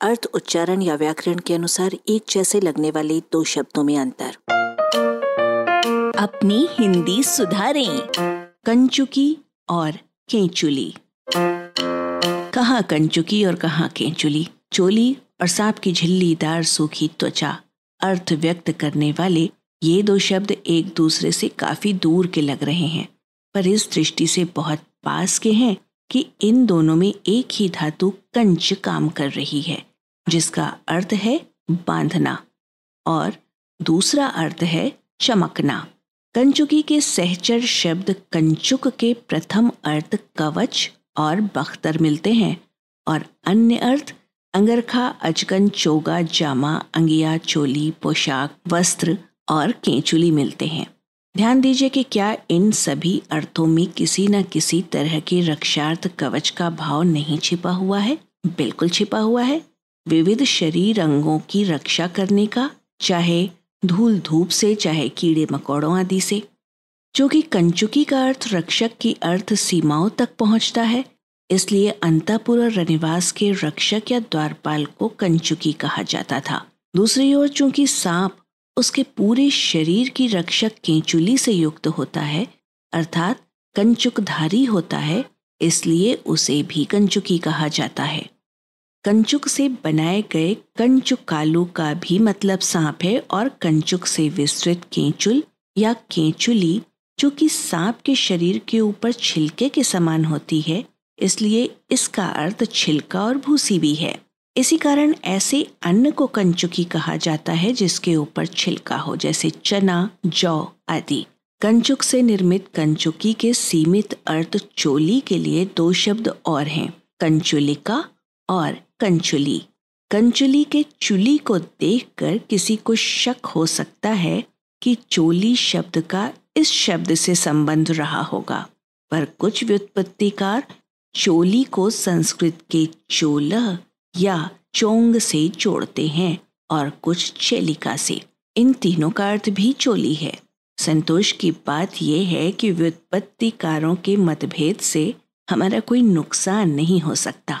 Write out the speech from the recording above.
अर्थ, उच्चारण या व्याकरण के अनुसार एक जैसे लगने वाले दो शब्दों में अंतर। अपनी हिंदी सुधारें कंचुकी और केंचुली। कहाँ कंचुकी और कहाँ केंचुली? चोली और सांप की झिल्लीदार सूखी त्वचा। अर्थ व्यक्त करने वाले ये दो शब्द एक दूसरे से काफ़ी दूर के लग रहे हैं, पर इस दृष्टि से बहुत पास के हैं कि इन दोनों में एक ही धातु कंच काम कर रही है। जिसका अर्थ है बांधना और दूसरा अर्थ है चमकना। कंचुकी के सहचर शब्द कंचुक के प्रथम अर्थ कवच और बख्तर मिलते हैं और अन्य अर्थ अंगरखा अजकन चोगा, जामा, अंगिया, चोली, पोशाक, वस्त्र और केंचुली मिलते हैं। ध्यान दीजिए कि क्या इन सभी अर्थों में किसी न किसी तरह के रक्षार्थ कवच का भाव नहीं छिपा हुआ है? बिल्कुल छिपा हुआ है। विविध शरीर अंगों की रक्षा करने का, चाहे धूल धूप से, चाहे कीड़े मकोड़ों आदि से, जो कि कंचुकी का अर्थ रक्षक की अर्थ सीमाओं तक पहुँचता है, इसलिए अंतापुर और रनिवास के रक्षक या द्वारपाल को कंचुकी कहा जाता था। दूसरी ओर, चूँकि सांप उसके पूरे शरीर की रक्षक केंचुली से युक्त होता है, अर्थात कंचुकधारी होता है, इसलिए उसे भी कंचुकी कहा जाता है। कंचुक से बनाए गए कंचुकालू का भी मतलब सांप है और कंचुक से विस्तृत केंचुल या केंचुली, जो कि सांप के शरीर के ऊपर छिलके के समान होती है, इसलिए इसका अर्थ छिलका और भूसी भी है। इसी कारण ऐसे अन्न को कंचुकी कहा जाता है, जिसके ऊपर छिलका हो, जैसे चना, जौ आदि। कंचुक से निर्मित कंचुकी के सीमित अर्थ चोली के लिए दो शब्द और हैं। कंचुलिका और कंचुली। कंचुली के चुली को देखकर किसी को शक हो सकता है कि चोली शब्द का इस शब्द से संबंध रहा होगा। पर कुछ व्युत्पत्तिकार चोली को संस्कृत के चोलह या चोंग से जोड़ते हैं और कुछ चेलिका से। इन तीनों का अर्थ भी चोली है। संतोष की बात यह है कि व्युत्पत्तिकारों के मतभेद से हमारा कोई नुकसान नहीं हो सकता।